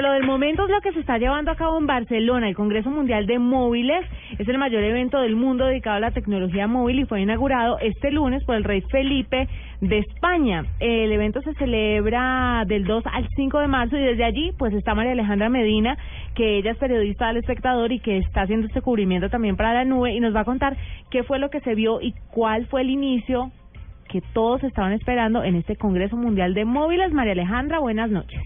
Bueno, lo del momento es lo que se está llevando a cabo en Barcelona. El Congreso Mundial de Móviles es el mayor evento del mundo dedicado a la tecnología móvil y fue inaugurado este lunes por el rey Felipe de España. El evento se celebra del 2 al 5 de marzo y desde allí pues está María Alejandra Medina, que ella es periodista del espectador y que está haciendo este cubrimiento también para la nube y nos va a contar qué fue lo que se vio y cuál fue el inicio que todos estaban esperando en este Congreso Mundial de Móviles. María Alejandra, buenas noches.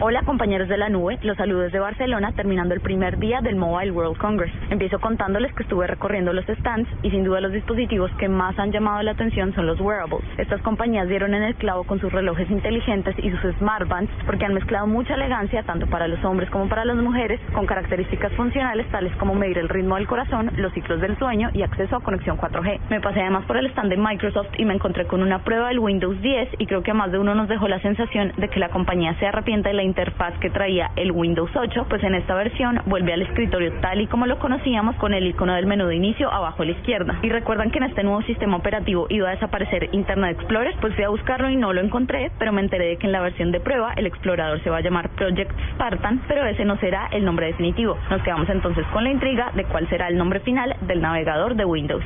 Hola compañeros de la nube, los saludos desde Barcelona terminando el primer día del Mobile World Congress. Empiezo contándoles que estuve recorriendo los stands y sin duda los dispositivos que más han llamado la atención son los wearables. Estas compañías dieron en el clavo con sus relojes inteligentes y sus smartbands porque han mezclado mucha elegancia tanto para los hombres como para las mujeres con características funcionales tales como medir el ritmo del corazón, los ciclos del sueño y acceso a conexión 4G. Me pasé además por el stand de Microsoft y me encontré con una prueba del Windows 10 y creo que a más de uno nos dejó la sensación de que la compañía se arrepiente de la interfaz que traía el Windows 8, pues en esta versión vuelve al escritorio tal y como lo conocíamos con el icono del menú de inicio abajo a la izquierda. Y recuerdan que en este nuevo sistema operativo iba a desaparecer Internet Explorer, pues fui a buscarlo y no lo encontré, pero me enteré de que en la versión de prueba el explorador se va a llamar Project Spartan, pero ese no será el nombre definitivo. Nos quedamos entonces con la intriga de cuál será el nombre final del navegador de Windows.